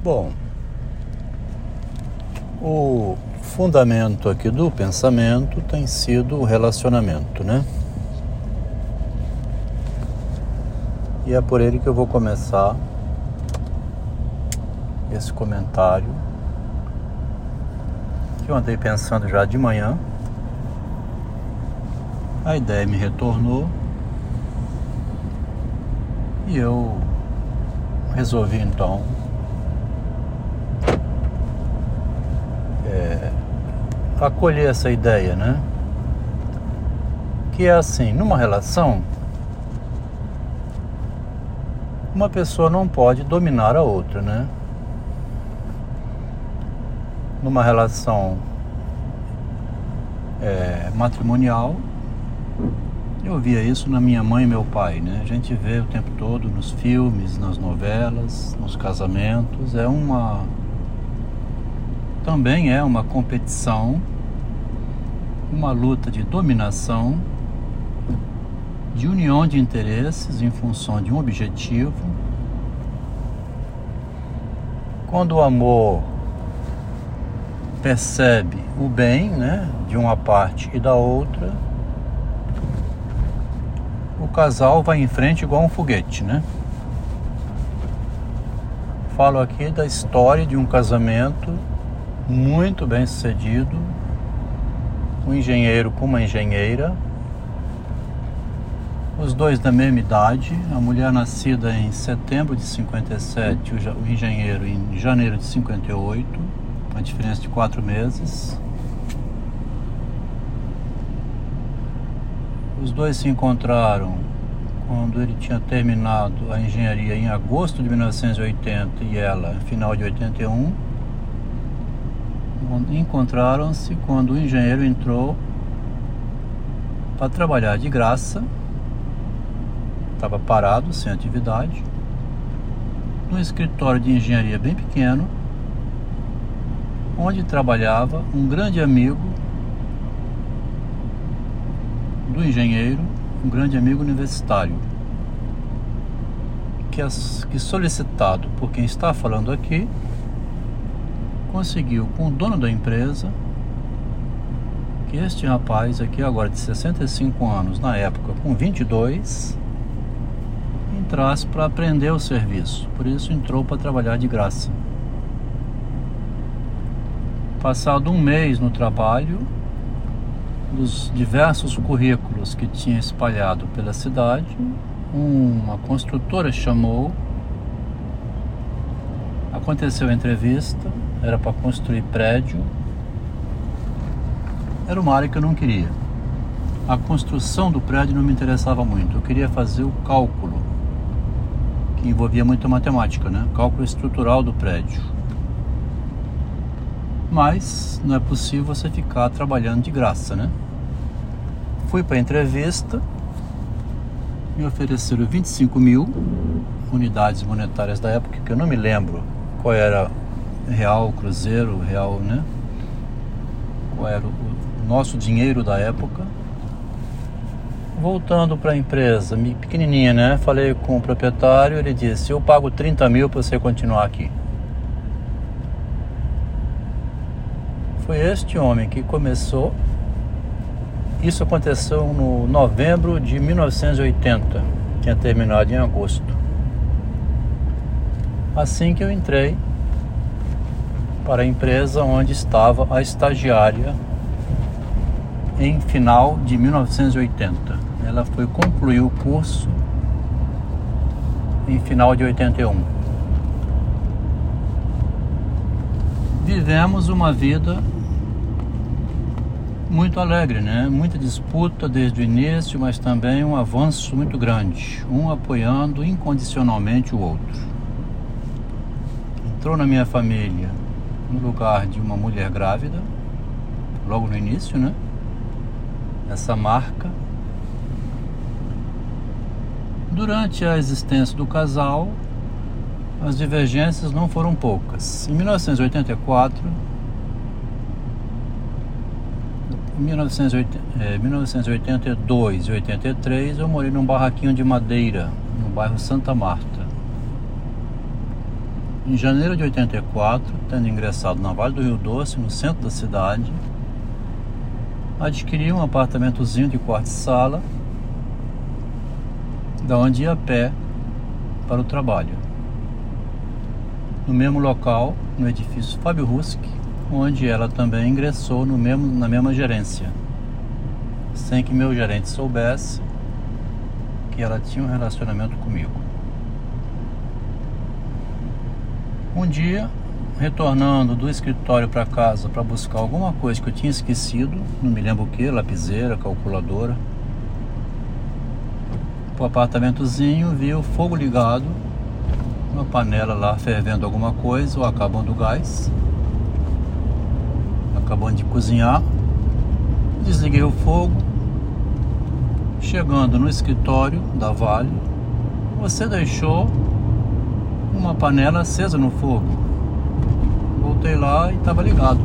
Bom, o fundamento aqui do pensamento tem sido o relacionamento, né? E é por ele que eu vou começar esse comentário que eu andei pensando já de manhã. A ideia me retornou e eu resolvi então acolher essa ideia, né? Que é assim, numa relação, uma pessoa não pode dominar a outra, né? Numa relação é, matrimonial, eu via isso na minha mãe e meu pai, né? A gente vê o tempo todo nos filmes, nas novelas, nos casamentos. É uma. Também é uma competição, uma luta de dominação, de união de interesses em função de um objetivo. Quando o amor percebe o bem, né, de uma parte e da outra, o casal vai em frente igual um foguete, né? Falo aqui da história de um casamento muito bem sucedido, um engenheiro com uma engenheira, os dois da mesma idade, a mulher nascida em setembro de 57, o engenheiro em janeiro de 58, uma diferença de quatro meses. Os dois se encontraram quando ele tinha terminado a engenharia em agosto de 1980 e ela final de 81. Encontraram-se quando o engenheiro entrou para trabalhar de graça, estava parado, sem atividade, num escritório de engenharia bem pequeno, onde trabalhava um grande amigo do engenheiro, um grande amigo universitário, que, que solicitado por quem está falando aqui, conseguiu com o dono da empresa que este rapaz aqui agora de 65 anos, na época com 22, entrasse para aprender o serviço. Por isso entrou para trabalhar de graça. Passado um mês no trabalho, dos diversos currículos que tinha espalhado pela cidade, uma construtora chamou, aconteceu a entrevista, era para construir prédio, era uma área que eu não queria. A construção do prédio não me interessava muito, eu queria fazer o cálculo, que envolvia muita matemática, né? Cálculo estrutural do prédio. Mas não é possível você ficar trabalhando de graça, né? Fui para a entrevista, me ofereceram 25 mil unidades monetárias da época, que eu não me lembro qual era real, cruzeiro, real, né? Qual era o nosso dinheiro da época. Voltando para a empresa, pequenininha, né? Falei com o proprietário, ele disse: Eu pago 30 mil para você continuar aqui. foi este homem que começou. Isso aconteceu no novembro de 1980, tinha terminado em agosto. Assim que eu entrei para a empresa onde estava a estagiária em final de 1980. Ela foi concluir o curso em final de 81. Vivemos uma vida muito alegre, né? Muita disputa desde o início, mas também um avanço muito grande, um apoiando incondicionalmente o outro. Entrou na minha família no lugar de uma mulher grávida, logo no início, né? Essa marca. Durante a existência do casal, as divergências não foram poucas. Em 1984, Em 1982 e 83 eu morei num barraquinho de madeira no bairro Santa Marta. Em janeiro de 84, tendo ingressado na Vale do Rio Doce, no centro da cidade, adquiri um apartamentozinho de quarto sala, da onde ia a pé para o trabalho. No mesmo local, no edifício Fábio Rusk, onde ela também ingressou no mesmo, na mesma gerência, sem que meu gerente soubesse que ela tinha um relacionamento comigo. Um dia, retornando do escritório para casa para buscar alguma coisa que eu tinha esquecido, não me lembro o que, lapiseira, calculadora. O apartamentozinho vi o fogo ligado, uma panela lá fervendo alguma coisa ou acabando o gás, acabando de cozinhar. Desliguei o fogo. Chegando no escritório da Vale, você deixou uma panela acesa no fogo voltei lá e estava ligado.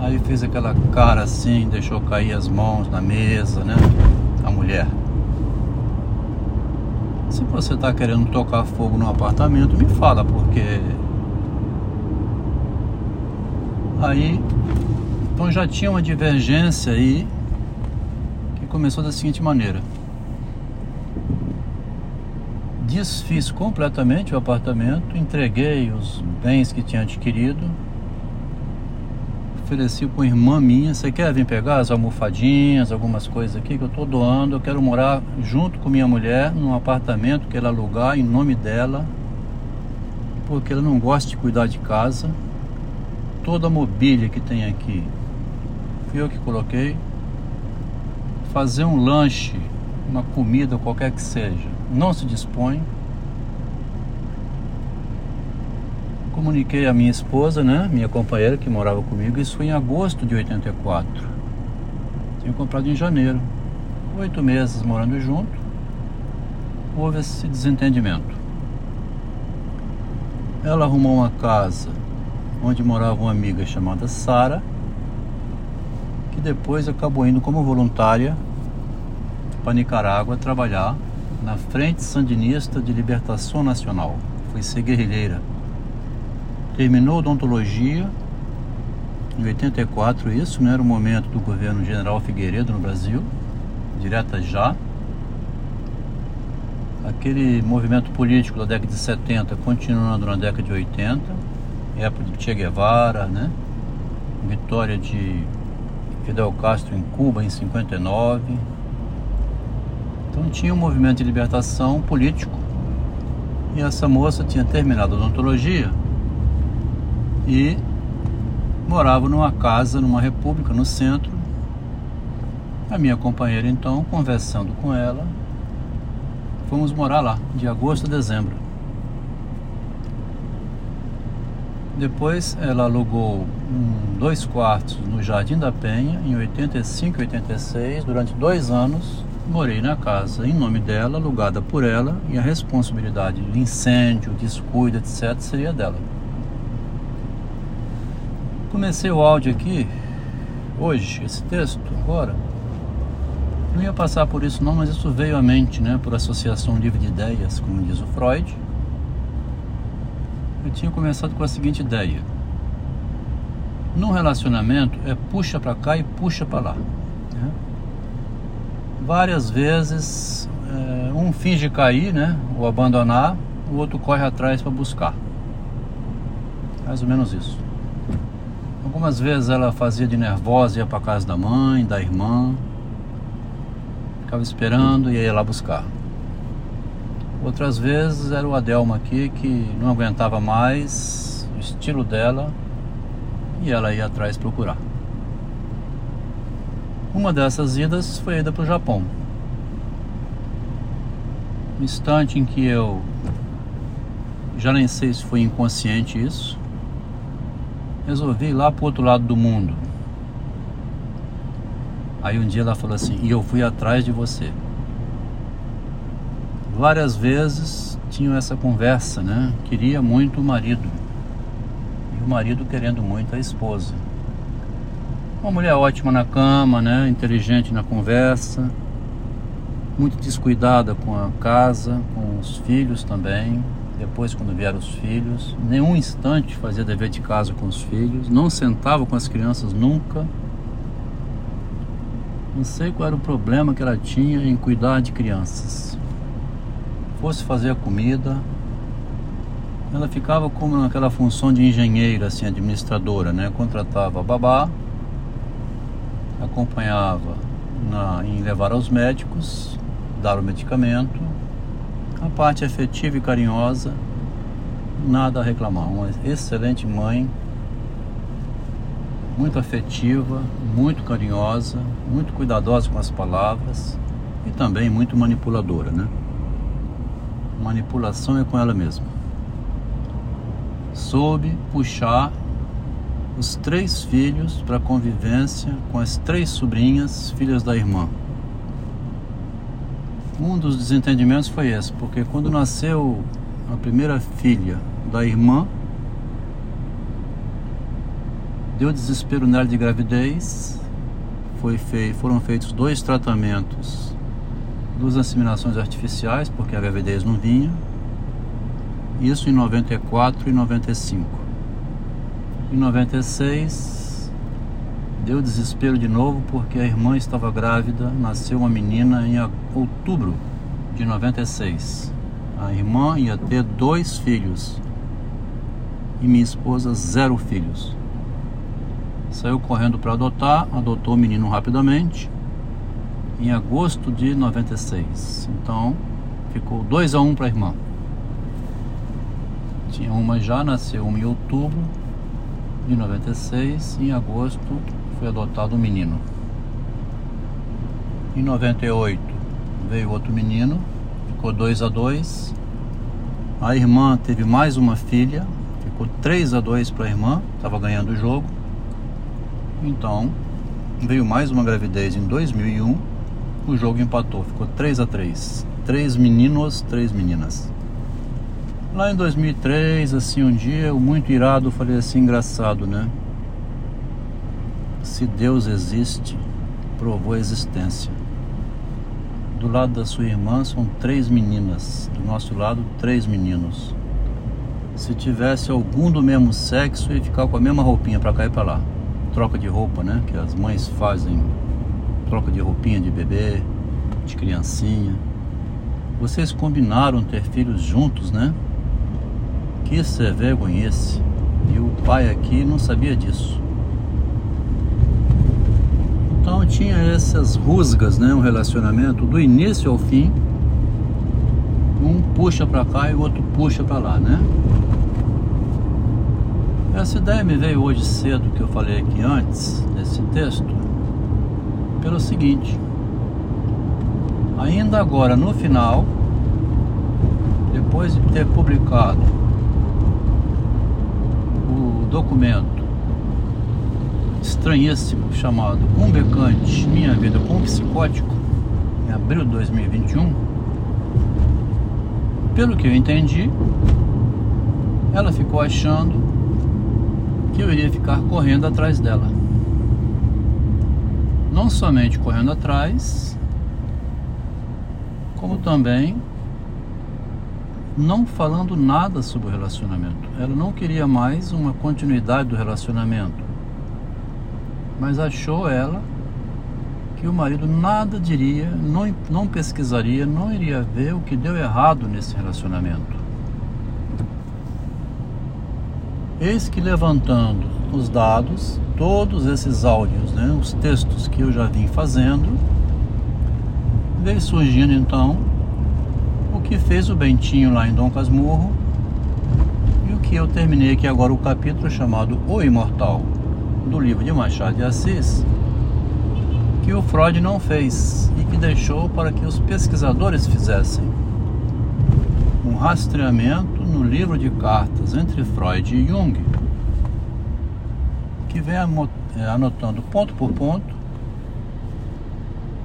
Aí fez aquela cara assim, deixou cair as mãos na mesa, né? A mulher. Se você está querendo tocar fogo no apartamento, me fala, porque. Aí. Então já tinha uma divergência aí que começou da seguinte maneira desfiz completamente o apartamento, entreguei os bens que tinha adquirido, ofereci para uma irmã minha, você quer vir pegar as almofadinhas, algumas coisas aqui que eu estou doando, eu quero morar junto com minha mulher num apartamento que ela alugar em nome dela, porque ela não gosta de cuidar de casa. Toda a mobília que tem aqui, fui eu que coloquei. Fazer um lanche, uma comida, qualquer que seja não se dispõe. Comuniquei a minha esposa, né, minha companheira que morava comigo, isso foi em agosto de 84. Tinha comprado em janeiro. Oito meses morando junto, houve esse desentendimento. Ela arrumou uma casa onde morava uma amiga chamada Sara, que depois acabou indo como voluntária para Nicarágua trabalhar na Frente Sandinista de Libertação Nacional. Foi ser guerrilheira. Terminou odontologia em 84, isso não era o momento do governo General Figueiredo no Brasil, direta já. Aquele movimento político da década de 70 continuando na década de 80, época de Che Guevara, né? Vitória de Fidel Castro em Cuba em 59, então tinha um movimento de libertação político e essa moça tinha terminado a odontologia e morava numa casa, numa república no centro. A minha companheira então, conversando com ela, fomos morar lá, de agosto a dezembro. Depois ela alugou um, dois quartos no Jardim da Penha em 85 e 86 durante dois anos morei na casa em nome dela, alugada por ela, e a responsabilidade de incêndio, descuido, etc., seria dela. Comecei o áudio aqui, hoje, esse texto, agora. Não ia passar por isso não, mas isso veio à mente, né, por associação livre de ideias, como diz o Freud. Eu tinha começado com a seguinte ideia. Num relacionamento é puxa para cá e puxa para lá. Várias vezes é, um finge cair, né, ou abandonar, o outro corre atrás para buscar. Mais ou menos isso. Algumas vezes ela fazia de nervosa, ia para casa da mãe, da irmã, ficava esperando e ia lá buscar. Outras vezes era o Adelma aqui que não aguentava mais o estilo dela e ela ia atrás procurar. Uma dessas idas foi a ida para o Japão. No instante em que eu já nem sei se foi inconsciente isso, resolvi ir lá para o outro lado do mundo. Aí um dia ela falou assim: E eu fui atrás de você. Várias vezes tinham essa conversa, né? Queria muito o marido. E o marido querendo muito a esposa. Uma mulher ótima na cama, né? Inteligente na conversa, muito descuidada com a casa, com os filhos também. depois quando vieram os filhos, nenhum instante fazia dever de casa com os filhos, não sentava com as crianças nunca. Não sei qual era o problema que ela tinha em cuidar de crianças. Fosse fazer a comida, ela ficava como naquela função de engenheira, assim, administradora, né? Contratava babá, acompanhava na, em levar aos médicos, dar o medicamento, a parte afetiva e carinhosa, nada a reclamar. Uma excelente mãe, muito afetiva, muito carinhosa, muito cuidadosa com as palavras e também muito manipuladora, né? Manipulação é com ela mesma. Soube puxar os três filhos para convivência com as três sobrinhas, filhas da irmã. Um dos desentendimentos foi esse, porque quando nasceu a primeira filha da irmã, deu desespero nela de gravidez, foi fei foram feitos dois tratamentos, duas inseminações artificiais, porque a gravidez não vinha, isso em 94 e 95. Em 96 Deu desespero de novo porque a irmã estava grávida, nasceu uma menina em outubro de 96. A irmã ia ter dois filhos e minha esposa zero filhos. Saiu correndo para adotar, adotou o menino rapidamente em agosto de 96. Então ficou 2 a 1 um para a irmã. Tinha uma já, nasceu uma em outubro de 96, em agosto foi adotado um menino. Em 98 veio outro menino, ficou 2 a 2. A irmã teve mais uma filha, ficou 3 a 2 para a irmã, estava ganhando o jogo. Então, veio mais uma gravidez em 2001, o jogo empatou, ficou 3 a 3. Três meninos, três meninas. Lá em 2003, assim, um dia, eu muito irado, falei assim, engraçado, né? Se Deus existe, provou a existência. Do lado da sua irmã são três meninas, do nosso lado, três meninos. Se tivesse algum do mesmo sexo, ia ficar com a mesma roupinha para cá e para lá. Troca de roupa, né? Que as mães fazem troca de roupinha de bebê, de criancinha. Vocês combinaram ter filhos juntos, né? Que é vergonhece. E o pai aqui não sabia disso. Então tinha essas rusgas, né? Um relacionamento do início ao fim. Um puxa para cá e o outro puxa para lá, né? Essa ideia me veio hoje cedo, que eu falei aqui antes, nesse texto, pelo seguinte. Ainda agora, no final, depois de ter publicado documento estranhíssimo chamado Um Becante Minha Vida com Psicótico, em abril de 2021, pelo que eu entendi, ela ficou achando que eu iria ficar correndo atrás dela. Não somente correndo atrás, como também não falando nada sobre o relacionamento. Ela não queria mais uma continuidade do relacionamento mas achou ela que o marido nada diria, não, não pesquisaria, não iria ver o que deu errado nesse relacionamento. Eis que levantando os dados, todos esses áudios, né, os textos que eu já vim fazendo, veio surgindo então que fez o Bentinho lá em Dom Casmurro e o que eu terminei aqui agora o capítulo chamado O Imortal do livro de Machado de Assis que o Freud não fez e que deixou para que os pesquisadores fizessem. Um rastreamento no livro de cartas entre Freud e Jung, que vem é, anotando ponto por ponto,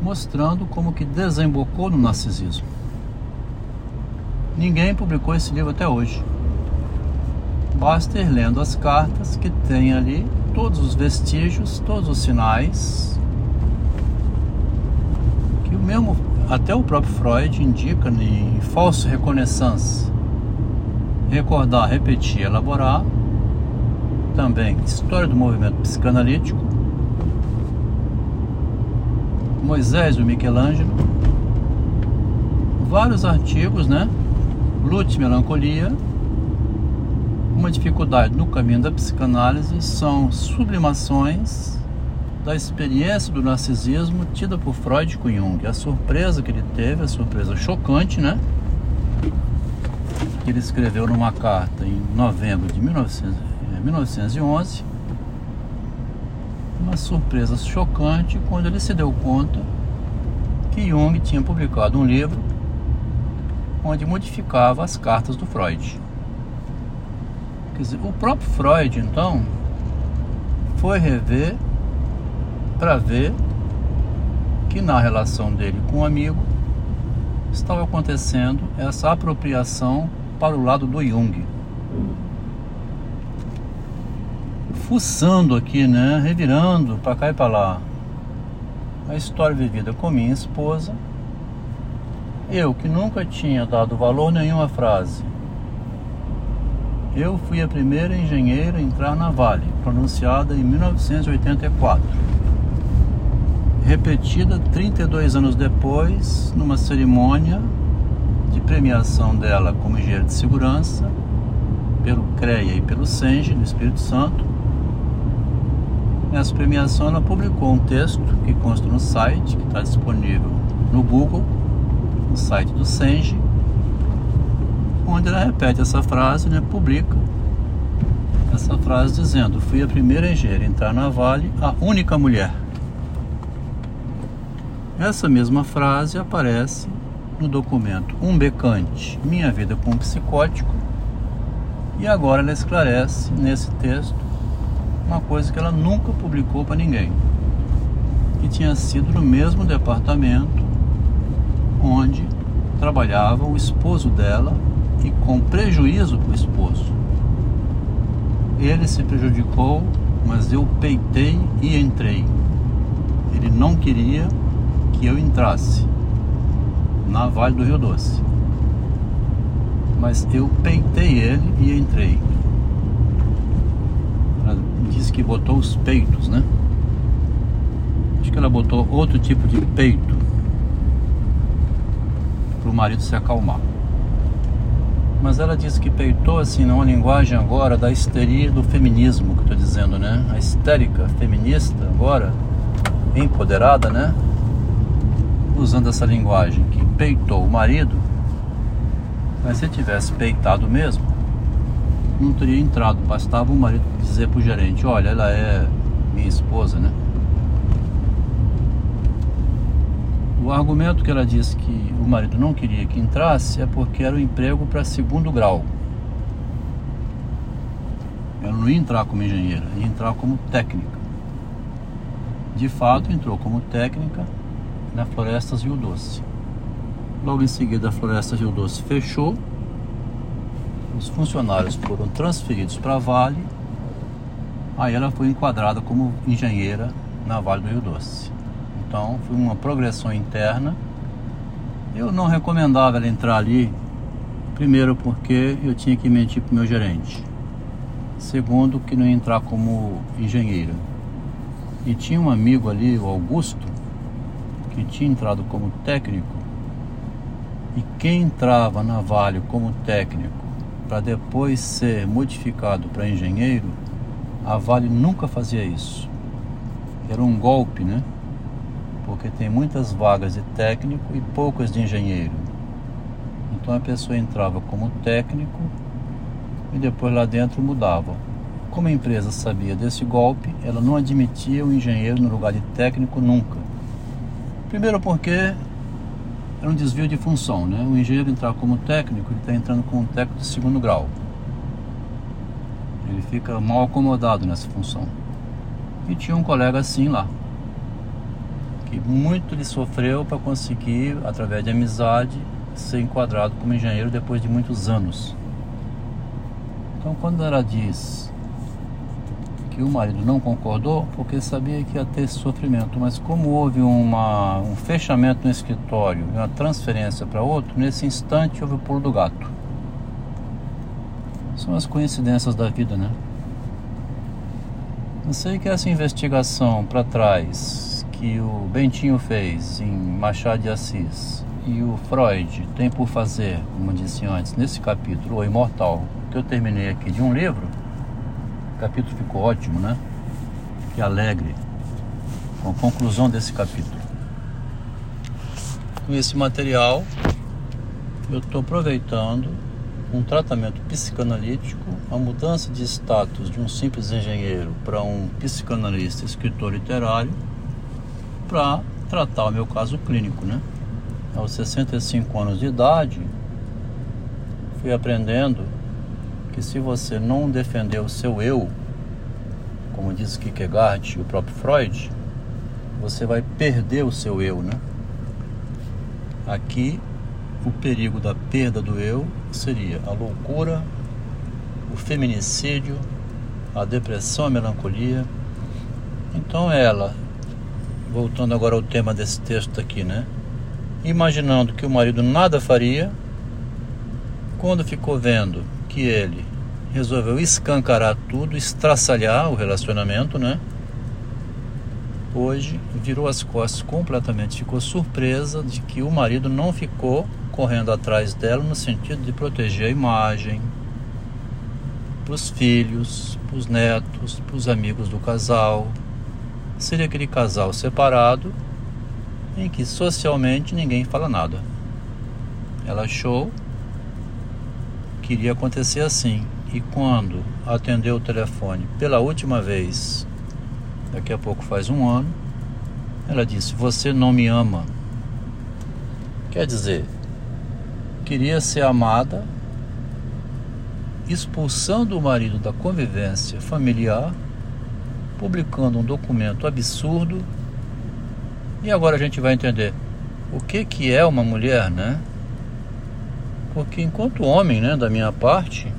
mostrando como que desembocou no narcisismo. Ninguém publicou esse livro até hoje. Basta ir lendo as cartas que tem ali todos os vestígios, todos os sinais que o mesmo até o próprio Freud indica em falso reconnaissance recordar, repetir, elaborar. Também história do movimento psicanalítico. Moisés e Michelangelo. Vários artigos, né? Lute Melancolia. Uma dificuldade no caminho da psicanálise são sublimações da experiência do narcisismo tida por Freud com Jung. A surpresa que ele teve, a surpresa chocante, né? Que ele escreveu numa carta em novembro de 1900, 1911. Eh, uma surpresa chocante quando ele se deu conta que Jung tinha publicado um livro onde modificava as cartas do Freud. Quer dizer, o próprio Freud, então, foi rever para ver que na relação dele com o amigo estava acontecendo essa apropriação para o lado do Jung. Fuçando aqui, né, revirando para cá e para lá a história vivida com minha esposa, eu que nunca tinha dado valor nenhum à frase. Eu fui a primeira engenheira a entrar na Vale, pronunciada em 1984 repetida 32 anos depois, numa cerimônia de premiação dela como engenheiro de segurança, pelo CREA e pelo SENGE, no Espírito Santo. Nessa premiação, ela publicou um texto que consta no site, que está disponível no Google, no site do SENGE, onde ela repete essa frase, né, publica essa frase dizendo: Fui a primeira engenheira a entrar na Vale, a única mulher. Essa mesma frase aparece no documento Um Becante, Minha Vida com um Psicótico, e agora ela esclarece nesse texto uma coisa que ela nunca publicou para ninguém, que tinha sido no mesmo departamento onde trabalhava o esposo dela e com prejuízo para o esposo. Ele se prejudicou, mas eu peitei e entrei. Ele não queria que eu entrasse na Vale do Rio Doce. Mas eu peitei ele e entrei. Ela disse que botou os peitos, né? Acho que ela botou outro tipo de peito para o marido se acalmar. Mas ela disse que peitou assim numa linguagem agora da histeria do feminismo, que tô dizendo, né? A histérica feminista agora, empoderada, né? usando essa linguagem, que peitou o marido, mas se tivesse peitado mesmo, não teria entrado. Bastava o marido dizer pro gerente, olha, ela é minha esposa, né? O argumento que ela disse que o marido não queria que entrasse é porque era um emprego para segundo grau. Ela não ia entrar como engenheira, ia entrar como técnica. De fato, entrou como técnica na Florestas Rio Doce. Logo em seguida, a Florestas Rio Doce fechou. Os funcionários foram transferidos para a Vale. Aí ela foi enquadrada como engenheira na Vale do Rio Doce. Então, foi uma progressão interna. Eu não recomendava ela entrar ali, primeiro porque eu tinha que mentir para o meu gerente. Segundo, que não ia entrar como engenheira. E tinha um amigo ali, o Augusto, que tinha entrado como técnico e quem entrava na Vale como técnico para depois ser modificado para engenheiro, a Vale nunca fazia isso. Era um golpe, né? Porque tem muitas vagas de técnico e poucas de engenheiro. Então a pessoa entrava como técnico e depois lá dentro mudava. Como a empresa sabia desse golpe, ela não admitia o engenheiro no lugar de técnico nunca. Primeiro porque é um desvio de função, né? O engenheiro entrar como técnico, ele está entrando como técnico de segundo grau. Ele fica mal acomodado nessa função. E tinha um colega assim lá, que muito lhe sofreu para conseguir, através de amizade, ser enquadrado como engenheiro depois de muitos anos. Então, quando ela diz que o marido não concordou porque sabia que ia ter esse sofrimento. Mas como houve uma, um fechamento no escritório e uma transferência para outro, nesse instante houve o pulo do gato. São as coincidências da vida, né? Eu sei que essa investigação para trás que o Bentinho fez em Machado de Assis e o Freud tem por fazer, como disse antes, nesse capítulo, O Imortal, que eu terminei aqui de um livro, o capítulo ficou ótimo, né? Que alegre com a conclusão desse capítulo. Com esse material, eu estou aproveitando um tratamento psicanalítico, a mudança de status de um simples engenheiro para um psicanalista, escritor literário, para tratar o meu caso clínico, né? Aos 65 anos de idade, fui aprendendo que se você não defender o seu eu, como diz Kierkegaard e o próprio Freud, você vai perder o seu eu, né? Aqui o perigo da perda do eu seria a loucura, o feminicídio, a depressão, a melancolia. Então ela, voltando agora ao tema desse texto aqui, né? Imaginando que o marido nada faria, quando ficou vendo que ele resolveu escancarar tudo, estraçalhar o relacionamento, né? Hoje virou as costas completamente, ficou surpresa de que o marido não ficou correndo atrás dela no sentido de proteger a imagem para os filhos, para os netos, para os amigos do casal. Seria aquele casal separado em que socialmente ninguém fala nada. Ela achou que iria acontecer assim. E quando atendeu o telefone pela última vez, daqui a pouco faz um ano, ela disse: Você não me ama. Quer dizer, queria ser amada, expulsando o marido da convivência familiar, publicando um documento absurdo. E agora a gente vai entender o que que é uma mulher, né? Porque enquanto homem, né, da minha parte,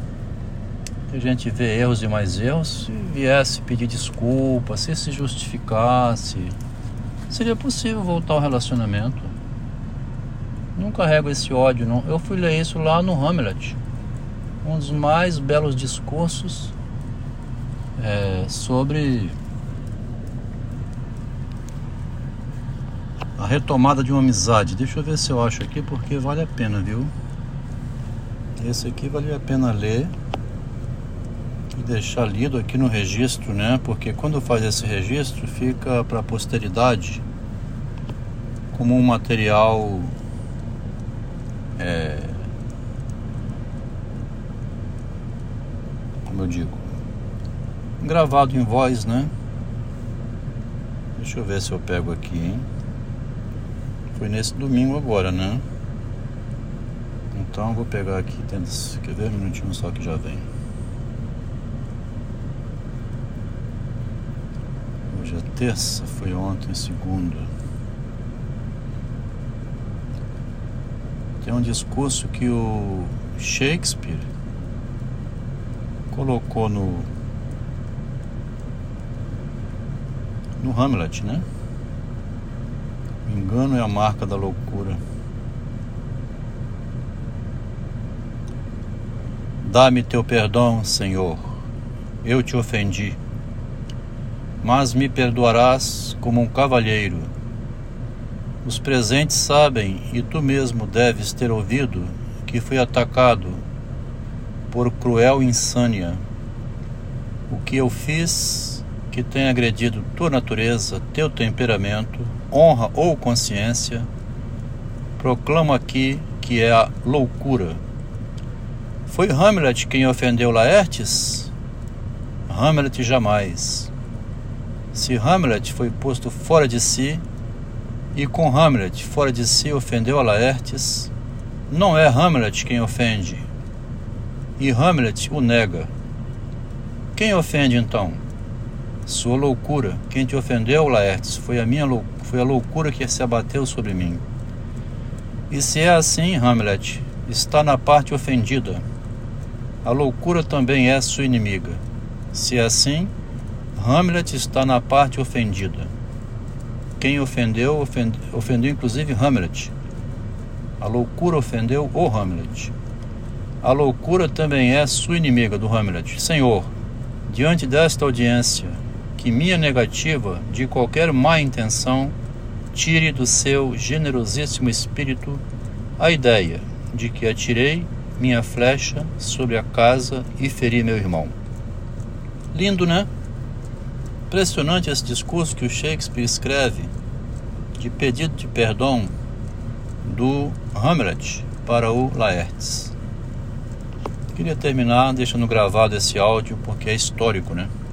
a gente vê erros e mais erros, se viesse pedir desculpa, se se justificasse, seria possível voltar ao relacionamento. Não carrego esse ódio, não. Eu fui ler isso lá no Hamlet. Um dos mais belos discursos é, sobre a retomada de uma amizade. Deixa eu ver se eu acho aqui, porque vale a pena, viu? Esse aqui vale a pena ler e deixar lido aqui no registro, né? Porque quando faz esse registro, fica para a posteridade como um material é, como eu digo, gravado em voz, né? Deixa eu ver se eu pego aqui, hein? Foi nesse domingo agora, né? Então vou pegar aqui, tenta, quer ver um minutinho só que já vem. Hoje é terça, foi ontem, segunda. Tem um discurso que o Shakespeare colocou no no Hamlet, né? O engano é a marca da loucura. Dá-me teu perdão, Senhor. Eu te ofendi, mas me perdoarás como um cavalheiro os presentes sabem, e tu mesmo deves ter ouvido, que fui atacado por cruel insânia. O que eu fiz que tem agredido tua natureza, teu temperamento, honra ou consciência, proclamo aqui que é a loucura. Foi Hamlet quem ofendeu Laertes? Hamlet jamais. Se Hamlet foi posto fora de si, e com Hamlet fora de si ofendeu a Laertes, não é Hamlet quem ofende, e Hamlet o nega. Quem ofende então? Sua loucura. Quem te ofendeu, Laertes, foi a minha foi a loucura que se abateu sobre mim. E se é assim, Hamlet, está na parte ofendida. A loucura também é sua inimiga. Se é assim, Hamlet está na parte ofendida. Quem ofendeu, ofendeu, ofendeu inclusive Hamlet. A loucura ofendeu o Hamlet. A loucura também é sua inimiga do Hamlet. Senhor, diante desta audiência, que minha negativa de qualquer má intenção tire do seu generosíssimo espírito a ideia de que atirei minha flecha sobre a casa e feri meu irmão. Lindo, né? Impressionante esse discurso que o Shakespeare escreve de pedido de perdão do Hamlet para o Laertes. Queria terminar deixando gravado esse áudio porque é histórico, né?